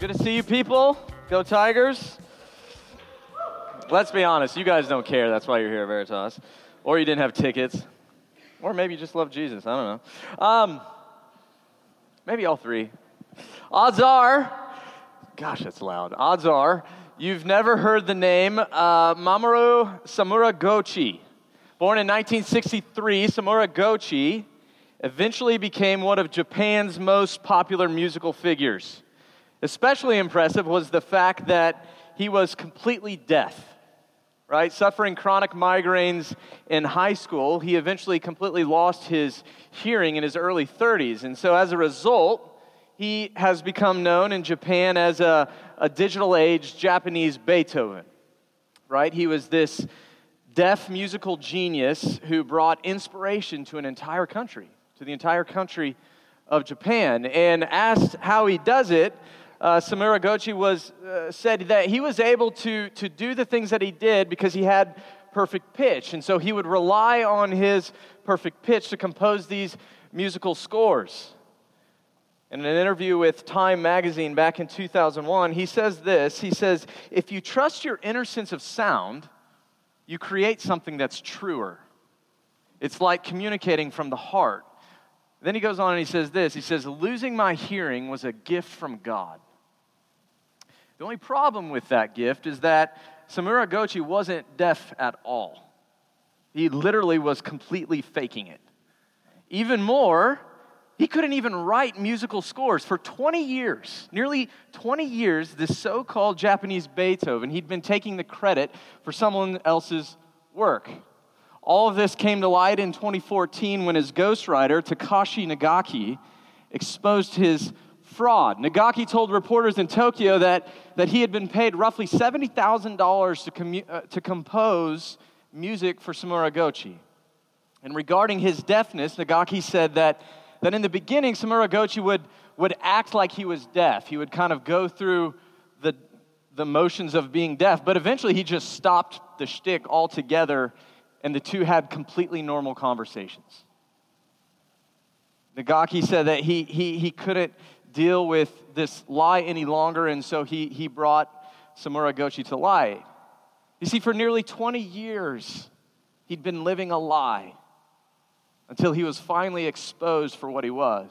Good to see you people. Go Tigers. Let's be honest, you guys don't care. That's why you're here, Veritas. Or you didn't have tickets. Or maybe you just love Jesus. I don't know. Um, maybe all three. Odds are, gosh, that's loud. Odds are, you've never heard the name uh, Mamoru Samuragochi. Born in 1963, Samuragochi eventually became one of Japan's most popular musical figures. Especially impressive was the fact that he was completely deaf, right? Suffering chronic migraines in high school, he eventually completely lost his hearing in his early 30s. And so as a result, he has become known in Japan as a, a digital age Japanese Beethoven, right? He was this deaf musical genius who brought inspiration to an entire country, to the entire country of Japan. And asked how he does it, uh, Samuragochi was, uh, said that he was able to, to do the things that he did because he had perfect pitch. And so he would rely on his perfect pitch to compose these musical scores. In an interview with Time magazine back in 2001, he says this He says, If you trust your inner sense of sound, you create something that's truer. It's like communicating from the heart. Then he goes on and he says this He says, Losing my hearing was a gift from God. The only problem with that gift is that Samuragochi wasn't deaf at all. He literally was completely faking it. Even more, he couldn't even write musical scores for 20 years. Nearly 20 years, this so called Japanese Beethoven, he'd been taking the credit for someone else's work. All of this came to light in 2014 when his ghostwriter, Takashi Nagaki, exposed his fraud. Nagaki told reporters in Tokyo that, that he had been paid roughly $70,000 to, commu- uh, to compose music for Samuragochi. And regarding his deafness, Nagaki said that, that in the beginning, Samuragochi would, would act like he was deaf. He would kind of go through the, the motions of being deaf, but eventually he just stopped the shtick altogether, and the two had completely normal conversations. Nagaki said that he, he, he couldn't deal with this lie any longer, and so he, he brought Samuragochi to light. You see, for nearly 20 years, he'd been living a lie until he was finally exposed for what he was.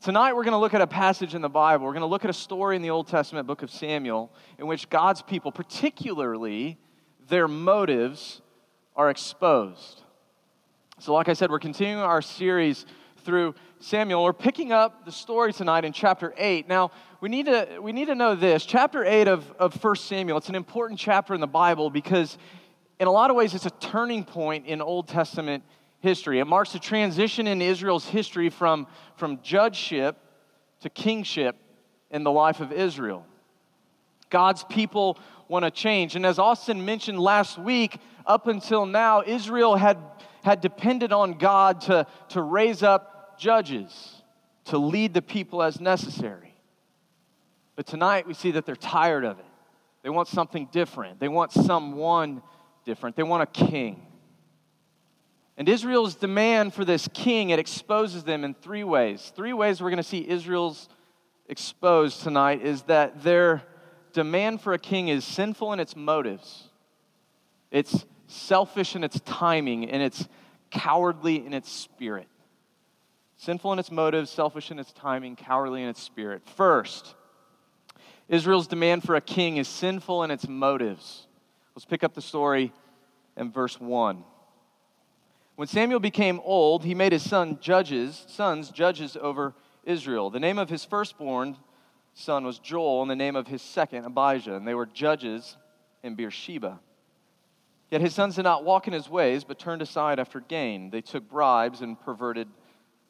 Tonight, we're going to look at a passage in the Bible. We're going to look at a story in the Old Testament book of Samuel in which God's people, particularly their motives, are exposed. So, like I said, we're continuing our series through Samuel. We're picking up the story tonight in chapter 8. Now, we need to, we need to know this. Chapter 8 of, of 1 Samuel, it's an important chapter in the Bible because, in a lot of ways, it's a turning point in Old Testament history. It marks a transition in Israel's history from, from judgeship to kingship in the life of Israel. God's people want to change. And as Austin mentioned last week, up until now, Israel had, had depended on God to, to raise up judges to lead the people as necessary. But tonight we see that they're tired of it. They want something different. They want someone different. They want a king. And Israel's demand for this king, it exposes them in three ways. Three ways we're going to see Israel's exposed tonight is that their demand for a king is sinful in its motives. It's selfish in its timing, and it's cowardly in its spirit. Sinful in its motives, selfish in its timing, cowardly in its spirit. First, Israel's demand for a king is sinful in its motives. Let's pick up the story in verse 1. When Samuel became old, he made his son judges, sons judges over Israel. The name of his firstborn son was Joel, and the name of his second Abijah, and they were judges in Beersheba. Yet his sons did not walk in his ways, but turned aside after gain. They took bribes and perverted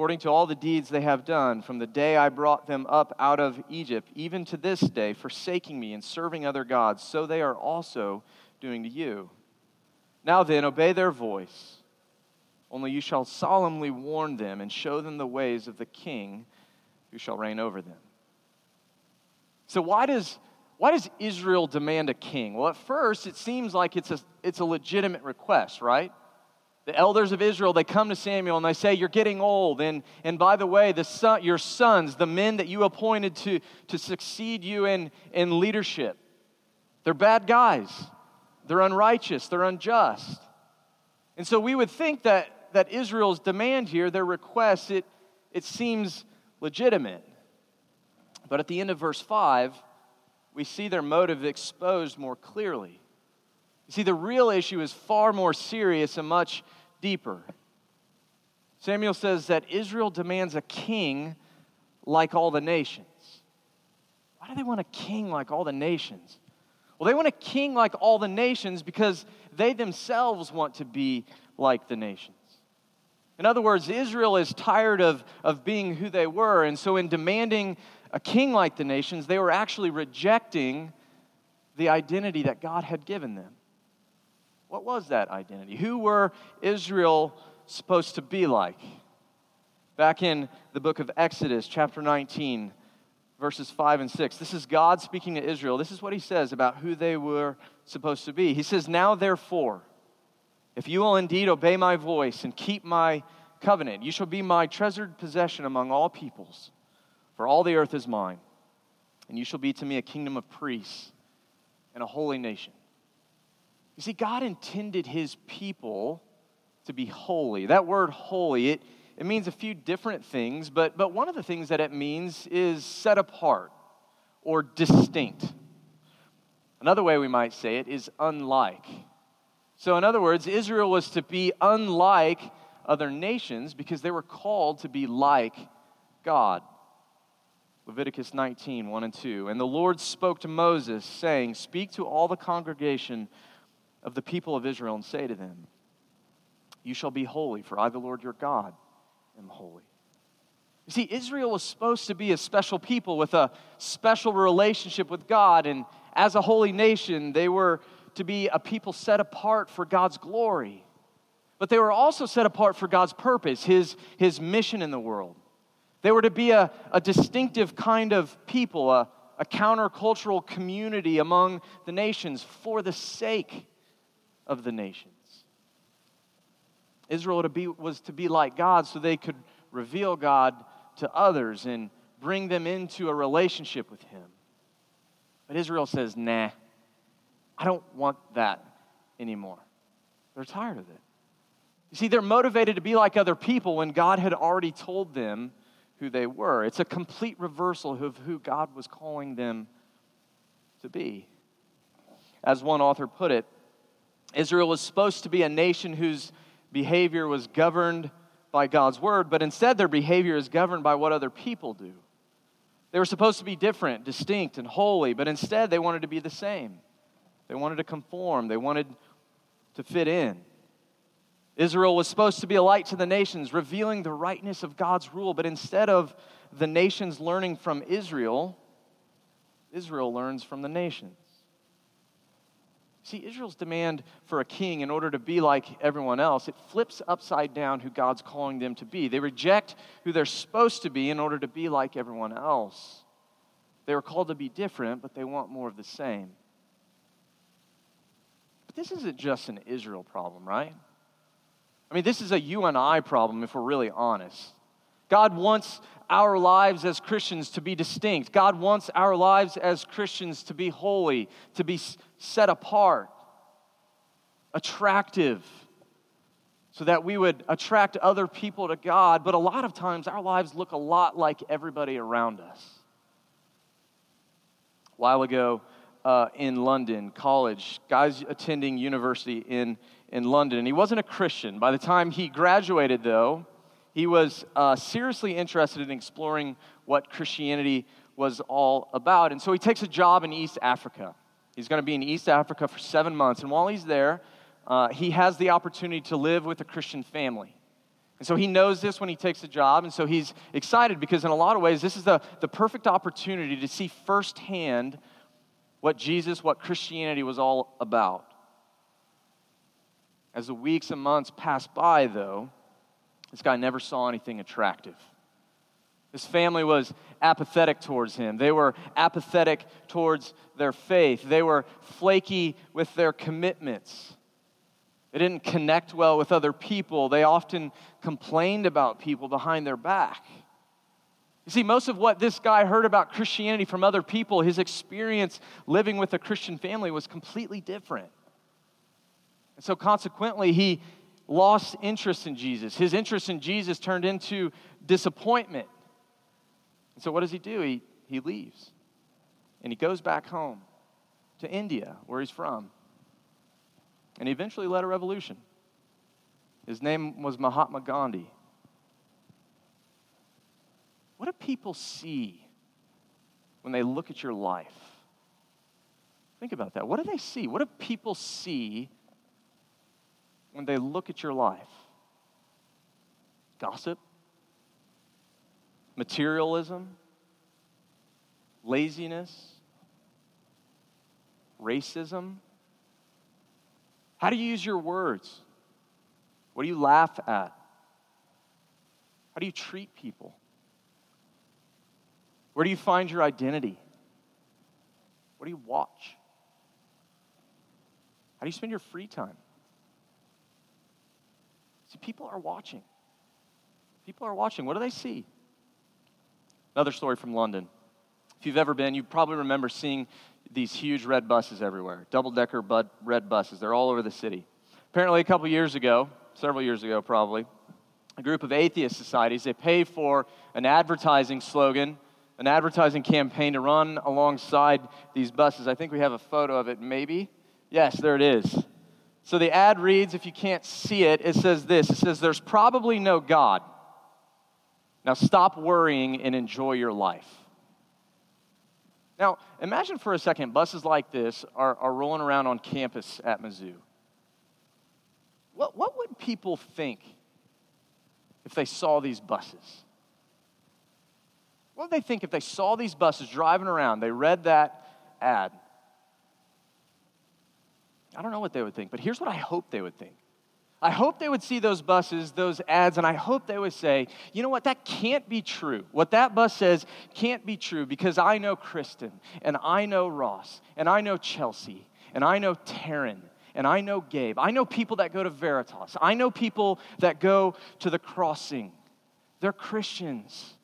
According to all the deeds they have done from the day I brought them up out of Egypt, even to this day, forsaking me and serving other gods, so they are also doing to you. Now then, obey their voice. Only you shall solemnly warn them and show them the ways of the king who shall reign over them. So, why does, why does Israel demand a king? Well, at first, it seems like it's a, it's a legitimate request, right? The elders of Israel, they come to Samuel and they say, You're getting old. And, and by the way, the son, your sons, the men that you appointed to, to succeed you in, in leadership, they're bad guys. They're unrighteous. They're unjust. And so we would think that, that Israel's demand here, their request, it, it seems legitimate. But at the end of verse 5, we see their motive exposed more clearly. You see, the real issue is far more serious and much deeper. Samuel says that Israel demands a king like all the nations. Why do they want a king like all the nations? Well, they want a king like all the nations because they themselves want to be like the nations. In other words, Israel is tired of, of being who they were, and so in demanding a king like the nations, they were actually rejecting the identity that God had given them. What was that identity? Who were Israel supposed to be like? Back in the book of Exodus, chapter 19, verses 5 and 6. This is God speaking to Israel. This is what he says about who they were supposed to be. He says, Now therefore, if you will indeed obey my voice and keep my covenant, you shall be my treasured possession among all peoples, for all the earth is mine, and you shall be to me a kingdom of priests and a holy nation. You see, God intended his people to be holy. That word holy, it it means a few different things, but, but one of the things that it means is set apart or distinct. Another way we might say it is unlike. So, in other words, Israel was to be unlike other nations because they were called to be like God. Leviticus 19, 1 and 2. And the Lord spoke to Moses, saying, Speak to all the congregation of the people of Israel and say to them, You shall be holy, for I, the Lord your God, am holy. You see, Israel was supposed to be a special people with a special relationship with God, and as a holy nation, they were to be a people set apart for God's glory. But they were also set apart for God's purpose, His, his mission in the world. They were to be a, a distinctive kind of people, a, a countercultural community among the nations for the sake of the nations. Israel to be, was to be like God so they could reveal God to others and bring them into a relationship with Him. But Israel says, nah, I don't want that anymore. They're tired of it. You see, they're motivated to be like other people when God had already told them who they were. It's a complete reversal of who God was calling them to be. As one author put it, Israel was supposed to be a nation whose behavior was governed by God's word, but instead their behavior is governed by what other people do. They were supposed to be different, distinct, and holy, but instead they wanted to be the same. They wanted to conform, they wanted to fit in. Israel was supposed to be a light to the nations, revealing the rightness of God's rule, but instead of the nations learning from Israel, Israel learns from the nations. See, Israel's demand for a king in order to be like everyone else, it flips upside down who God's calling them to be. They reject who they're supposed to be in order to be like everyone else. They were called to be different, but they want more of the same. But this isn't just an Israel problem, right? I mean, this is a you and I problem if we're really honest. God wants our lives as Christians to be distinct. God wants our lives as Christians to be holy, to be set apart, attractive, so that we would attract other people to God. But a lot of times, our lives look a lot like everybody around us. A while ago uh, in London, college, guys attending university in, in London, and he wasn't a Christian. By the time he graduated, though, he was uh, seriously interested in exploring what Christianity was all about. And so he takes a job in East Africa. He's going to be in East Africa for seven months. And while he's there, uh, he has the opportunity to live with a Christian family. And so he knows this when he takes the job, and so he's excited because, in a lot of ways, this is the, the perfect opportunity to see firsthand what Jesus, what Christianity was all about. As the weeks and months pass by, though, this guy never saw anything attractive. His family was apathetic towards him. They were apathetic towards their faith. They were flaky with their commitments. They didn't connect well with other people. They often complained about people behind their back. You see, most of what this guy heard about Christianity from other people, his experience living with a Christian family was completely different. And so, consequently, he lost interest in Jesus. His interest in Jesus turned into disappointment. And so, what does he do? He, he leaves and he goes back home to India, where he's from. And he eventually led a revolution. His name was Mahatma Gandhi. What do people see when they look at your life? Think about that. What do they see? What do people see when they look at your life? Gossip? Materialism? Laziness? Racism? How do you use your words? What do you laugh at? How do you treat people? Where do you find your identity? What do you watch? How do you spend your free time? See, people are watching. People are watching. What do they see? Another story from London. If you've ever been, you probably remember seeing these huge red buses everywhere double decker red buses. They're all over the city. Apparently, a couple years ago, several years ago probably, a group of atheist societies, they paid for an advertising slogan an advertising campaign to run alongside these buses. I think we have a photo of it, maybe. Yes, there it is. So the ad reads, if you can't see it, it says this it says, There's probably no God. Now stop worrying and enjoy your life. Now, imagine for a second buses like this are, are rolling around on campus at Mizzou. What, what would people think if they saw these buses? What would they think if they saw these buses driving around? They read that ad. I don't know what they would think, but here's what I hope they would think. I hope they would see those buses, those ads, and I hope they would say, you know what, that can't be true. What that bus says can't be true because I know Kristen, and I know Ross, and I know Chelsea, and I know Taryn, and I know Gabe. I know people that go to Veritas. I know people that go to the crossing. They're Christians.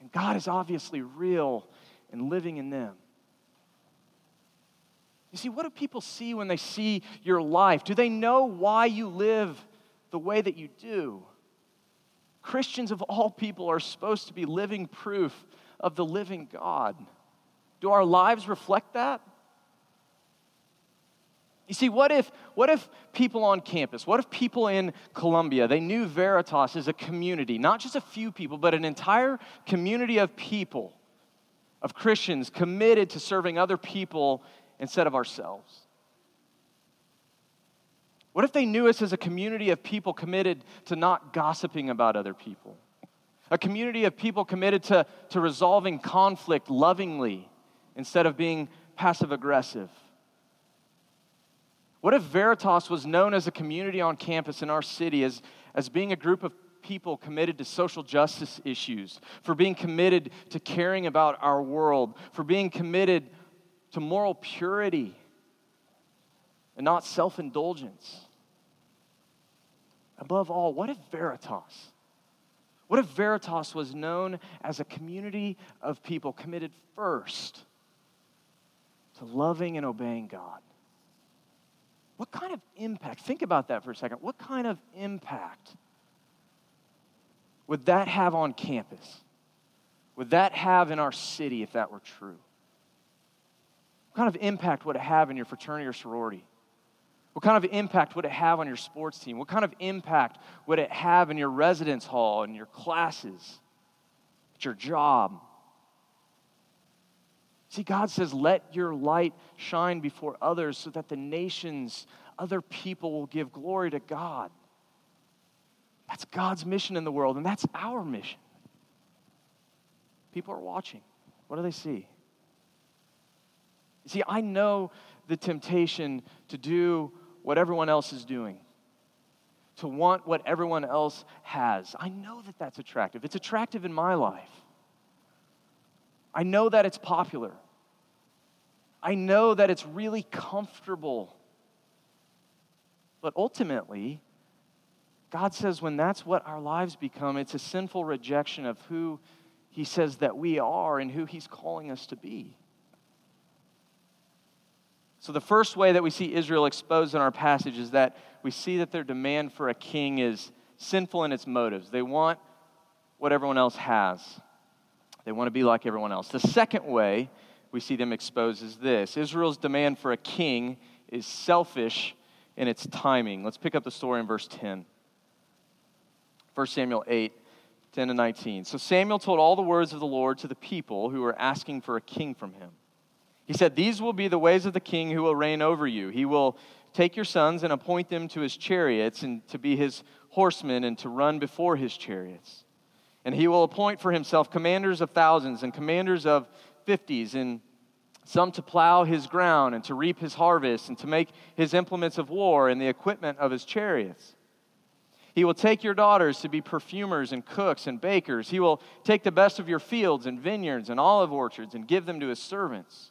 And God is obviously real and living in them. You see, what do people see when they see your life? Do they know why you live the way that you do? Christians of all people are supposed to be living proof of the living God. Do our lives reflect that? You see, what if, what if people on campus, what if people in Columbia, they knew Veritas as a community, not just a few people, but an entire community of people, of Christians committed to serving other people instead of ourselves? What if they knew us as a community of people committed to not gossiping about other people? A community of people committed to, to resolving conflict lovingly instead of being passive aggressive? What if Veritas was known as a community on campus in our city as, as being a group of people committed to social justice issues, for being committed to caring about our world, for being committed to moral purity and not self indulgence? Above all, what if Veritas? What if Veritas was known as a community of people committed first to loving and obeying God? What kind of impact, think about that for a second. What kind of impact would that have on campus? Would that have in our city if that were true? What kind of impact would it have in your fraternity or sorority? What kind of impact would it have on your sports team? What kind of impact would it have in your residence hall, in your classes, at your job? See, God says, let your light shine before others so that the nations, other people will give glory to God. That's God's mission in the world, and that's our mission. People are watching. What do they see? See, I know the temptation to do what everyone else is doing, to want what everyone else has. I know that that's attractive. It's attractive in my life. I know that it's popular. I know that it's really comfortable. But ultimately, God says when that's what our lives become, it's a sinful rejection of who He says that we are and who He's calling us to be. So, the first way that we see Israel exposed in our passage is that we see that their demand for a king is sinful in its motives. They want what everyone else has, they want to be like everyone else. The second way we see them exposed is this Israel's demand for a king is selfish in its timing. Let's pick up the story in verse 10. 1 Samuel 8, 10 to 19. So Samuel told all the words of the Lord to the people who were asking for a king from him. He said, These will be the ways of the king who will reign over you. He will take your sons and appoint them to his chariots and to be his horsemen and to run before his chariots. And he will appoint for himself commanders of thousands and commanders of fifties, and some to plow his ground and to reap his harvest and to make his implements of war and the equipment of his chariots. He will take your daughters to be perfumers and cooks and bakers. He will take the best of your fields and vineyards and olive orchards and give them to his servants.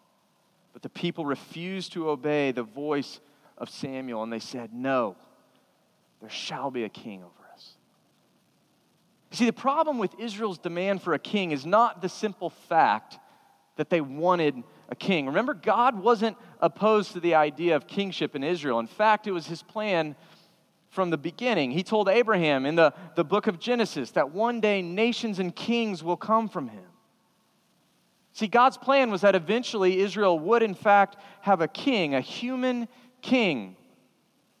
But the people refused to obey the voice of Samuel, and they said, No, there shall be a king over us. See, the problem with Israel's demand for a king is not the simple fact that they wanted a king. Remember, God wasn't opposed to the idea of kingship in Israel. In fact, it was his plan from the beginning. He told Abraham in the, the book of Genesis that one day nations and kings will come from him. See, God's plan was that eventually Israel would, in fact, have a king, a human king,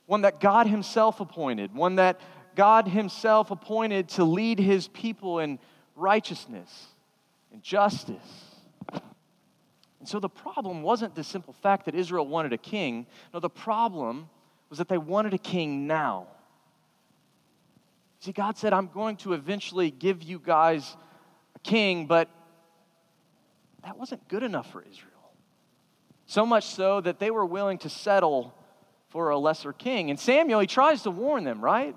one that God Himself appointed, one that God Himself appointed to lead His people in righteousness and justice and so the problem wasn't the simple fact that Israel wanted a king. No, the problem was that they wanted a king now. See, God said, I'm going to eventually give you guys a king, but that wasn't good enough for Israel. So much so that they were willing to settle for a lesser king. And Samuel, he tries to warn them, right?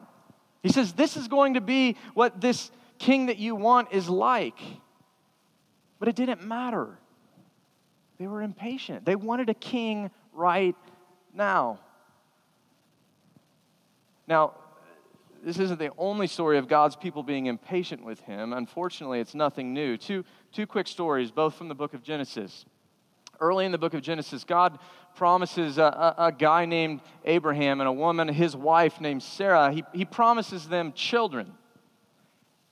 He says, This is going to be what this king that you want is like. But it didn't matter. They were impatient. They wanted a king right now. Now, this isn't the only story of God's people being impatient with him. Unfortunately, it's nothing new. Two, two quick stories, both from the book of Genesis. Early in the book of Genesis, God promises a, a, a guy named Abraham and a woman, his wife named Sarah, he, he promises them children.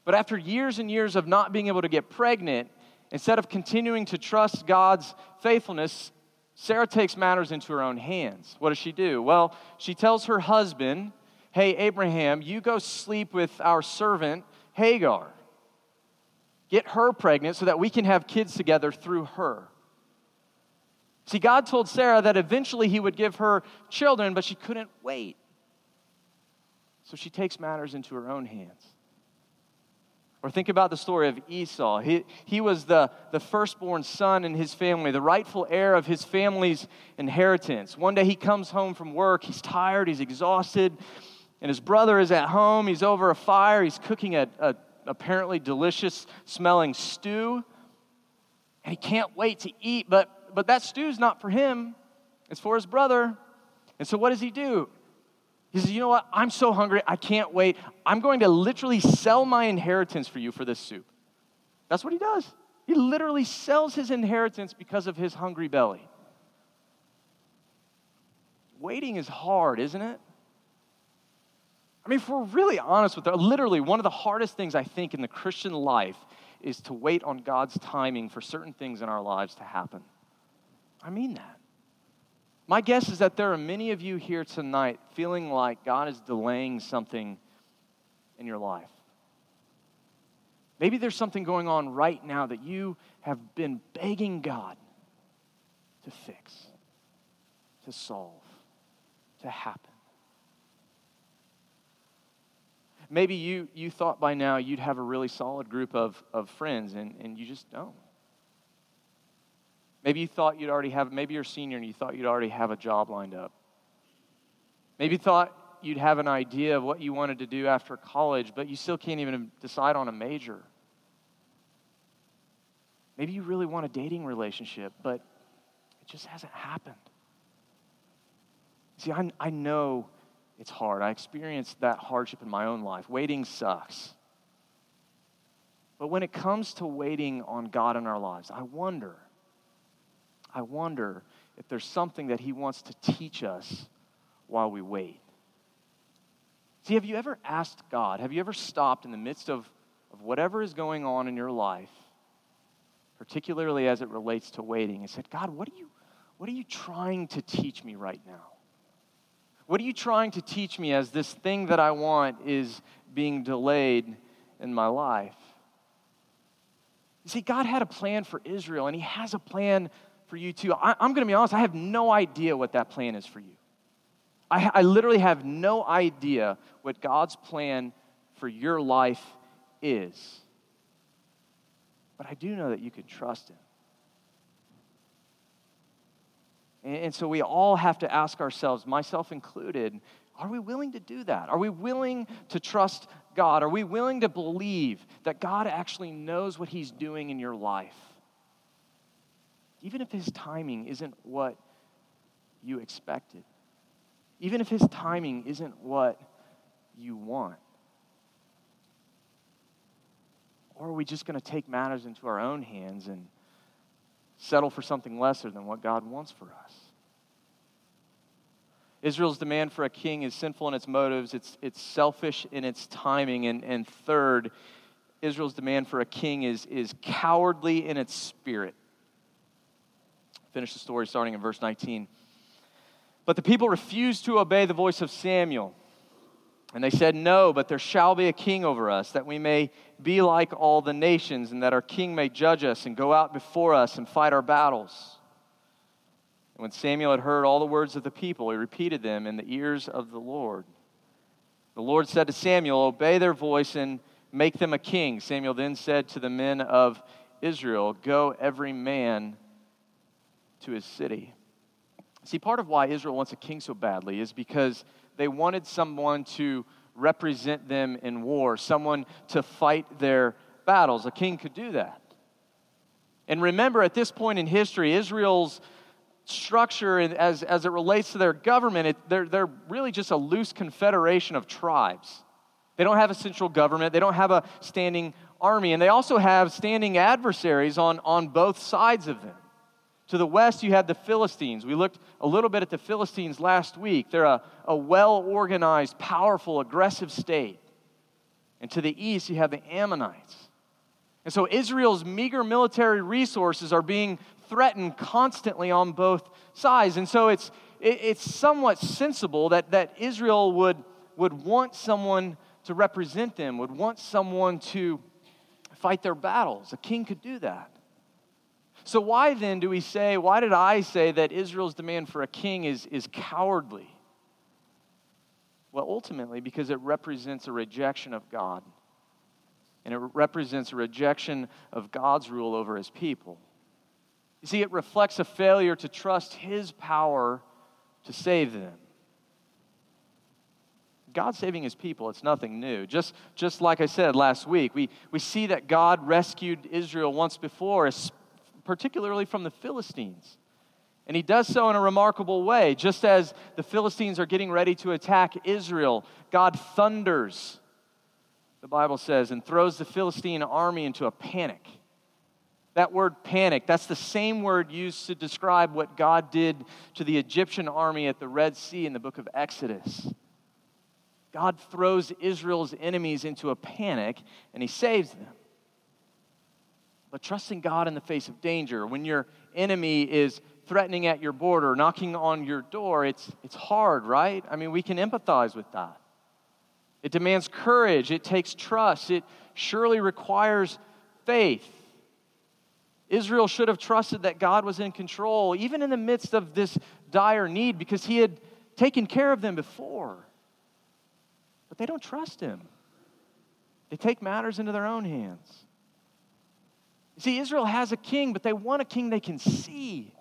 But after years and years of not being able to get pregnant, Instead of continuing to trust God's faithfulness, Sarah takes matters into her own hands. What does she do? Well, she tells her husband, Hey, Abraham, you go sleep with our servant Hagar. Get her pregnant so that we can have kids together through her. See, God told Sarah that eventually he would give her children, but she couldn't wait. So she takes matters into her own hands. Or think about the story of Esau. He, he was the, the firstborn son in his family, the rightful heir of his family's inheritance. One day he comes home from work, he's tired, he's exhausted, and his brother is at home. He's over a fire, he's cooking a, a apparently delicious smelling stew, and he can't wait to eat, but, but that stew's not for him, it's for his brother. And so what does he do? He says, You know what? I'm so hungry. I can't wait. I'm going to literally sell my inheritance for you for this soup. That's what he does. He literally sells his inheritance because of his hungry belly. Waiting is hard, isn't it? I mean, if we're really honest with it, literally one of the hardest things I think in the Christian life is to wait on God's timing for certain things in our lives to happen. I mean that. My guess is that there are many of you here tonight feeling like God is delaying something in your life. Maybe there's something going on right now that you have been begging God to fix, to solve, to happen. Maybe you, you thought by now you'd have a really solid group of, of friends, and, and you just don't. Maybe you thought you'd already have, maybe you're a senior and you thought you'd already have a job lined up. Maybe you thought you'd have an idea of what you wanted to do after college, but you still can't even decide on a major. Maybe you really want a dating relationship, but it just hasn't happened. See, I, I know it's hard. I experienced that hardship in my own life. Waiting sucks. But when it comes to waiting on God in our lives, I wonder, I wonder if there's something that He wants to teach us while we wait. See, have you ever asked God, have you ever stopped in the midst of, of whatever is going on in your life, particularly as it relates to waiting, and said, God, what are you, what are you trying to teach me right now? What are you trying to teach me as this thing that I want is being delayed in my life? You see, God had a plan for Israel, and He has a plan for you too. I, am going to be honest, I have no idea what that plan is for you. I, I literally have no idea what God's plan for your life is. But I do know that you can trust Him. And so we all have to ask ourselves, myself included, are we willing to do that? Are we willing to trust God? Are we willing to believe that God actually knows what He's doing in your life? Even if His timing isn't what you expected, even if His timing isn't what you want. Or are we just going to take matters into our own hands and settle for something lesser than what God wants for us. Israel's demand for a king is sinful in its motives, it's, it's selfish in its timing. And, and third, Israel's demand for a king is, is cowardly in its spirit. Finish the story starting in verse 19. But the people refused to obey the voice of Samuel. And they said, No, but there shall be a king over us, that we may be like all the nations, and that our king may judge us and go out before us and fight our battles. And when Samuel had heard all the words of the people, he repeated them in the ears of the Lord. The Lord said to Samuel, Obey their voice and make them a king. Samuel then said to the men of Israel, Go every man to his city. See, part of why Israel wants a king so badly is because they wanted someone to represent them in war, someone to fight their battles. A king could do that. And remember, at this point in history, Israel's structure as, as it relates to their government, it, they're, they're really just a loose confederation of tribes. They don't have a central government, they don't have a standing army, and they also have standing adversaries on, on both sides of them. To the west, you had the Philistines. We looked a little bit at the Philistines last week. They're a, a well organized, powerful, aggressive state. And to the east, you have the Ammonites. And so Israel's meager military resources are being threatened constantly on both sides. And so it's, it, it's somewhat sensible that, that Israel would, would want someone to represent them, would want someone to fight their battles. A king could do that. So, why then do we say, why did I say that Israel's demand for a king is, is cowardly? Well, ultimately, because it represents a rejection of God. And it represents a rejection of God's rule over his people. You see, it reflects a failure to trust his power to save them. God saving his people, it's nothing new. Just, just like I said last week, we, we see that God rescued Israel once before, particularly from the Philistines. And he does so in a remarkable way. Just as the Philistines are getting ready to attack Israel, God thunders, the Bible says, and throws the Philistine army into a panic. That word panic, that's the same word used to describe what God did to the Egyptian army at the Red Sea in the book of Exodus. God throws Israel's enemies into a panic and he saves them. But trusting God in the face of danger, when your enemy is threatening at your border, knocking on your door, it's, it's hard, right? I mean, we can empathize with that. It demands courage, it takes trust, it surely requires faith. Israel should have trusted that God was in control, even in the midst of this dire need, because He had taken care of them before. But they don't trust Him, they take matters into their own hands. See, Israel has a king, but they want a king they can see.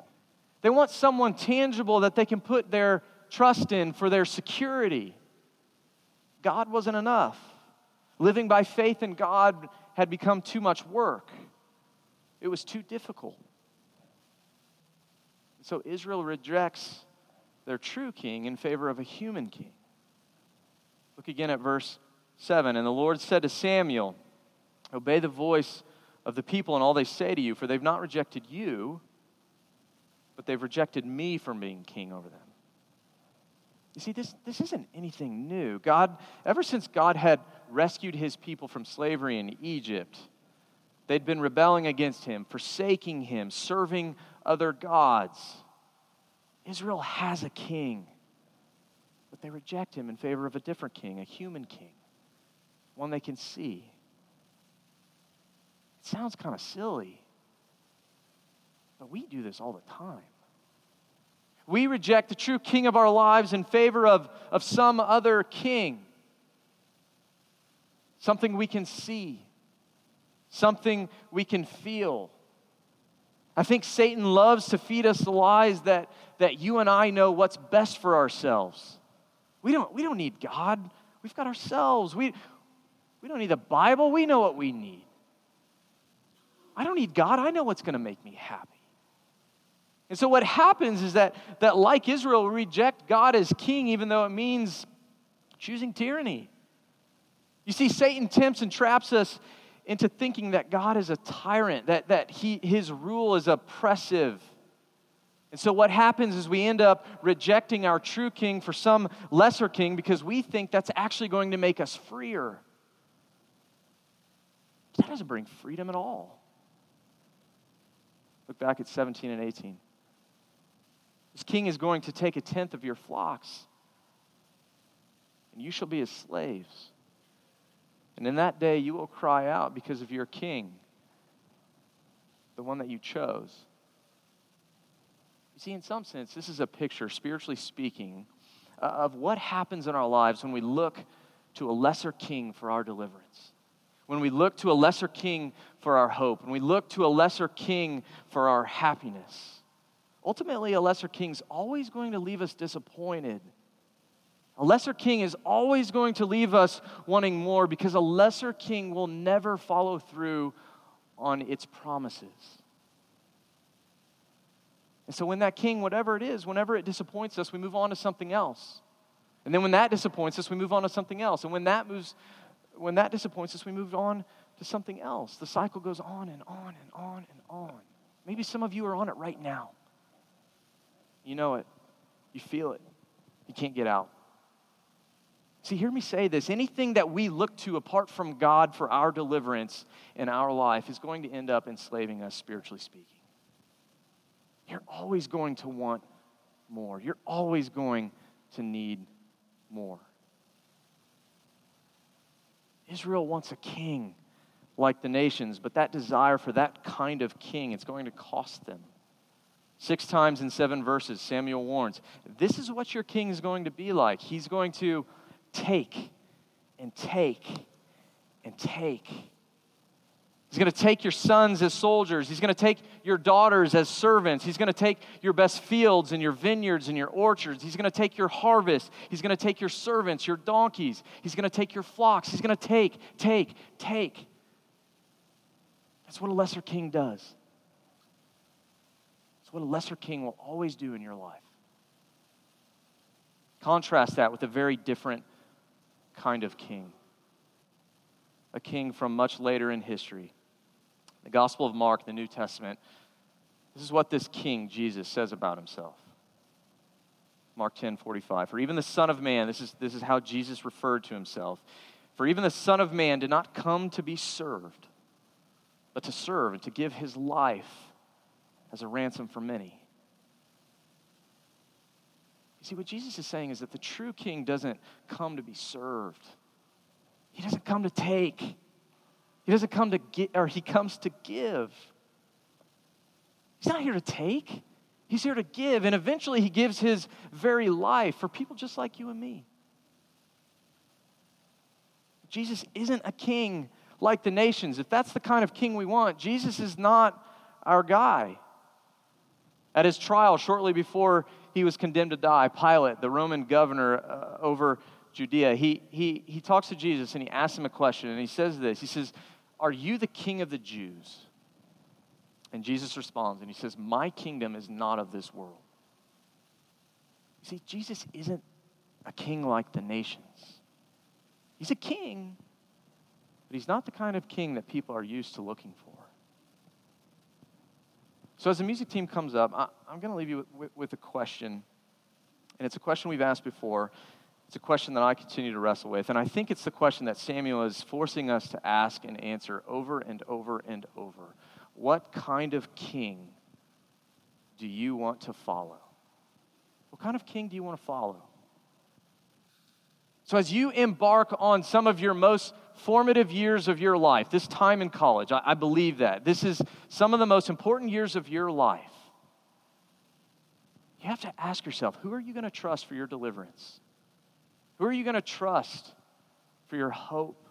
They want someone tangible that they can put their trust in for their security. God wasn't enough. Living by faith in God had become too much work, it was too difficult. So Israel rejects their true king in favor of a human king. Look again at verse 7. And the Lord said to Samuel, Obey the voice of the people and all they say to you, for they've not rejected you, but they've rejected me from being king over them. You see, this, this isn't anything new. God, ever since God had rescued his people from slavery in Egypt, they'd been rebelling against him, forsaking him, serving other gods. Israel has a king, but they reject him in favor of a different king, a human king, one they can see. It sounds kind of silly, but we do this all the time. We reject the true king of our lives in favor of, of some other king, something we can see, something we can feel. I think Satan loves to feed us the lies that, that you and I know what's best for ourselves. We don't, we don't need God. We've got ourselves. We, we don't need the Bible. We know what we need. I don't need God. I know what's going to make me happy. And so what happens is that, that like Israel, reject God as king, even though it means choosing tyranny. You see, Satan tempts and traps us into thinking that God is a tyrant, that, that he, his rule is oppressive. And so, what happens is we end up rejecting our true king for some lesser king because we think that's actually going to make us freer. That doesn't bring freedom at all. Look back at 17 and 18. This king is going to take a tenth of your flocks, and you shall be his slaves. And in that day you will cry out because of your king, the one that you chose. You see, in some sense, this is a picture, spiritually speaking, uh, of what happens in our lives when we look to a lesser king for our deliverance. When we look to a lesser king for our hope, and we look to a lesser king for our happiness. Ultimately, a lesser king is always going to leave us disappointed. A lesser king is always going to leave us wanting more because a lesser king will never follow through on its promises. And so, when that king, whatever it is, whenever it disappoints us, we move on to something else. And then when that disappoints us, we move on to something else. And when that moves, when that disappoints us, we move on to something else. The cycle goes on and on and on and on. Maybe some of you are on it right now. You know it. You feel it. You can't get out. See, hear me say this anything that we look to apart from God for our deliverance in our life is going to end up enslaving us, spiritually speaking. You're always going to want more, you're always going to need more. Israel wants a king like the nations, but that desire for that kind of king, it's going to cost them. Six times in seven verses, Samuel warns this is what your king is going to be like. He's going to take and take and take. He's going to take your sons as soldiers. He's going to take your daughters as servants. He's going to take your best fields and your vineyards and your orchards. He's going to take your harvest. He's going to take your servants, your donkeys. He's going to take your flocks. He's going to take, take, take. That's what a lesser king does. That's what a lesser king will always do in your life. Contrast that with a very different kind of king. A king from much later in history. The Gospel of Mark, the New Testament. This is what this king, Jesus, says about himself. Mark 10, 45. For even the Son of Man, this is, this is how Jesus referred to himself. For even the Son of Man did not come to be served, but to serve and to give his life as a ransom for many. You see, what Jesus is saying is that the true king doesn't come to be served, he doesn't come to take, he doesn't come to get, or he comes to give. He's not here to take, he's here to give. And eventually, he gives his very life for people just like you and me. Jesus isn't a king like the nations. If that's the kind of king we want, Jesus is not our guy. At his trial, shortly before he was condemned to die, Pilate, the Roman governor uh, over Judea, he, he, he talks to Jesus and he asks him a question. And he says this He says, Are you the king of the Jews? And Jesus responds and he says, My kingdom is not of this world. You see, Jesus isn't a king like the nations. He's a king, but he's not the kind of king that people are used to looking for. So, as the music team comes up, I, am going to leave you with, with, with a question. And it's a question we've asked before. It's a question that I continue to wrestle with. And I think it's the question that Samuel is forcing us to ask and answer over and over and over. What kind of king do you want to follow? What kind of king do you want to follow? So, as you embark on some of your most formative years of your life, this time in college. I, I believe that. This is some of the most important years of your life. You have to ask yourself who are you going to trust for your deliverance? Who are you going to trust for your hope?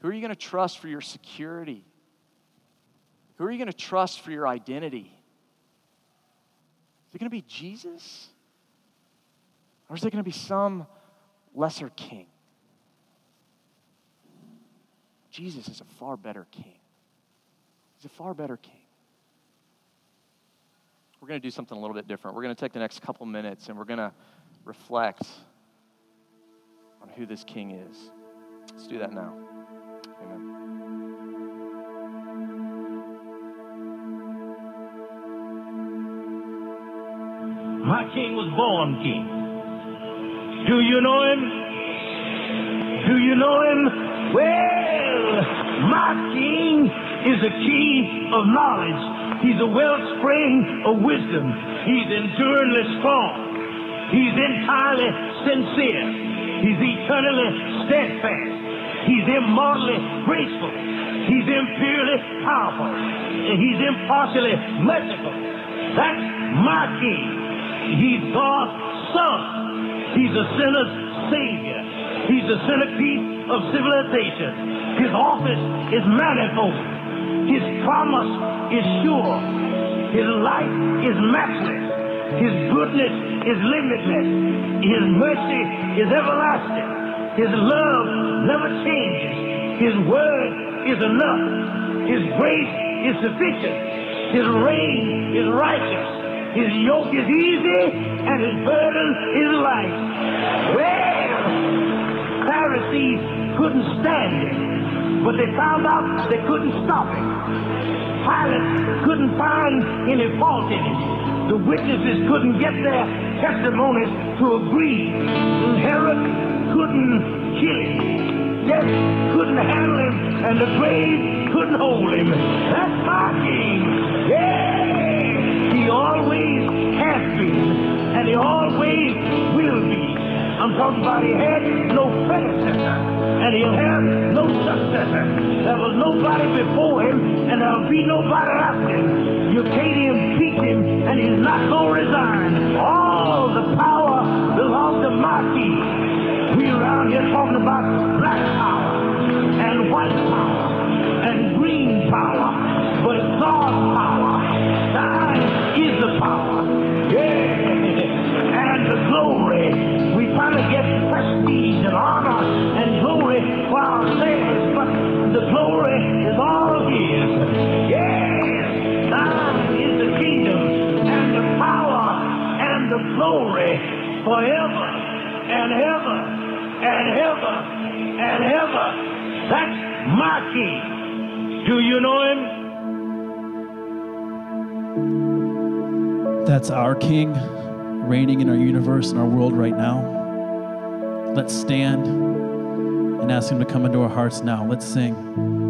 Who are you going to trust for your security? Who are you going to trust for your identity? Is it going to be Jesus? Or is it going to be some lesser king? Jesus is a far better king. He's a far better king. We're going to do something a little bit different. We're going to take the next couple minutes and we're going to reflect on who this king is. Let's do that now. Amen. My king was born king. Do you know him? Do you know him? Well, my king is a key of knowledge. He's a wellspring of wisdom. He's enduringly strong. He's entirely sincere. He's eternally steadfast. He's immortally graceful. He's imperially powerful. And he's impartially merciful. That's my king. He's God's son. He's a sinner's the centerpiece of civilization. His office is manifold. His promise is sure. His life is matchless. His goodness is limitless. His mercy is everlasting. His love never changes. His word is enough. His grace is sufficient. His reign is righteous. His yoke is easy and his burden is light. Well, Pharisees couldn't stand it. But they found out they couldn't stop it. Pilate couldn't find any fault in it. The witnesses couldn't get their testimonies to agree. Herod couldn't kill him. Death couldn't handle him, and the grave couldn't hold him. That's my king. Yeah! He always has been, and he always will be. I'm talking about he had no predecessor, and he'll have no successor. There was nobody before him, and there'll be nobody after him. You can't impeach him, and he's not going to resign. All the power belongs to my king. We around here talking about black power, and white power, and green power, but God's power. Thine is the power. Yeah, and the glory to get prestige and honor and glory for ourselves, but the glory is all His. Yes, thine is the kingdom and the power and the glory forever and ever and ever and ever. That's my King. Do you know Him? That's our King reigning in our universe and our world right now. Let's stand and ask Him to come into our hearts now. Let's sing.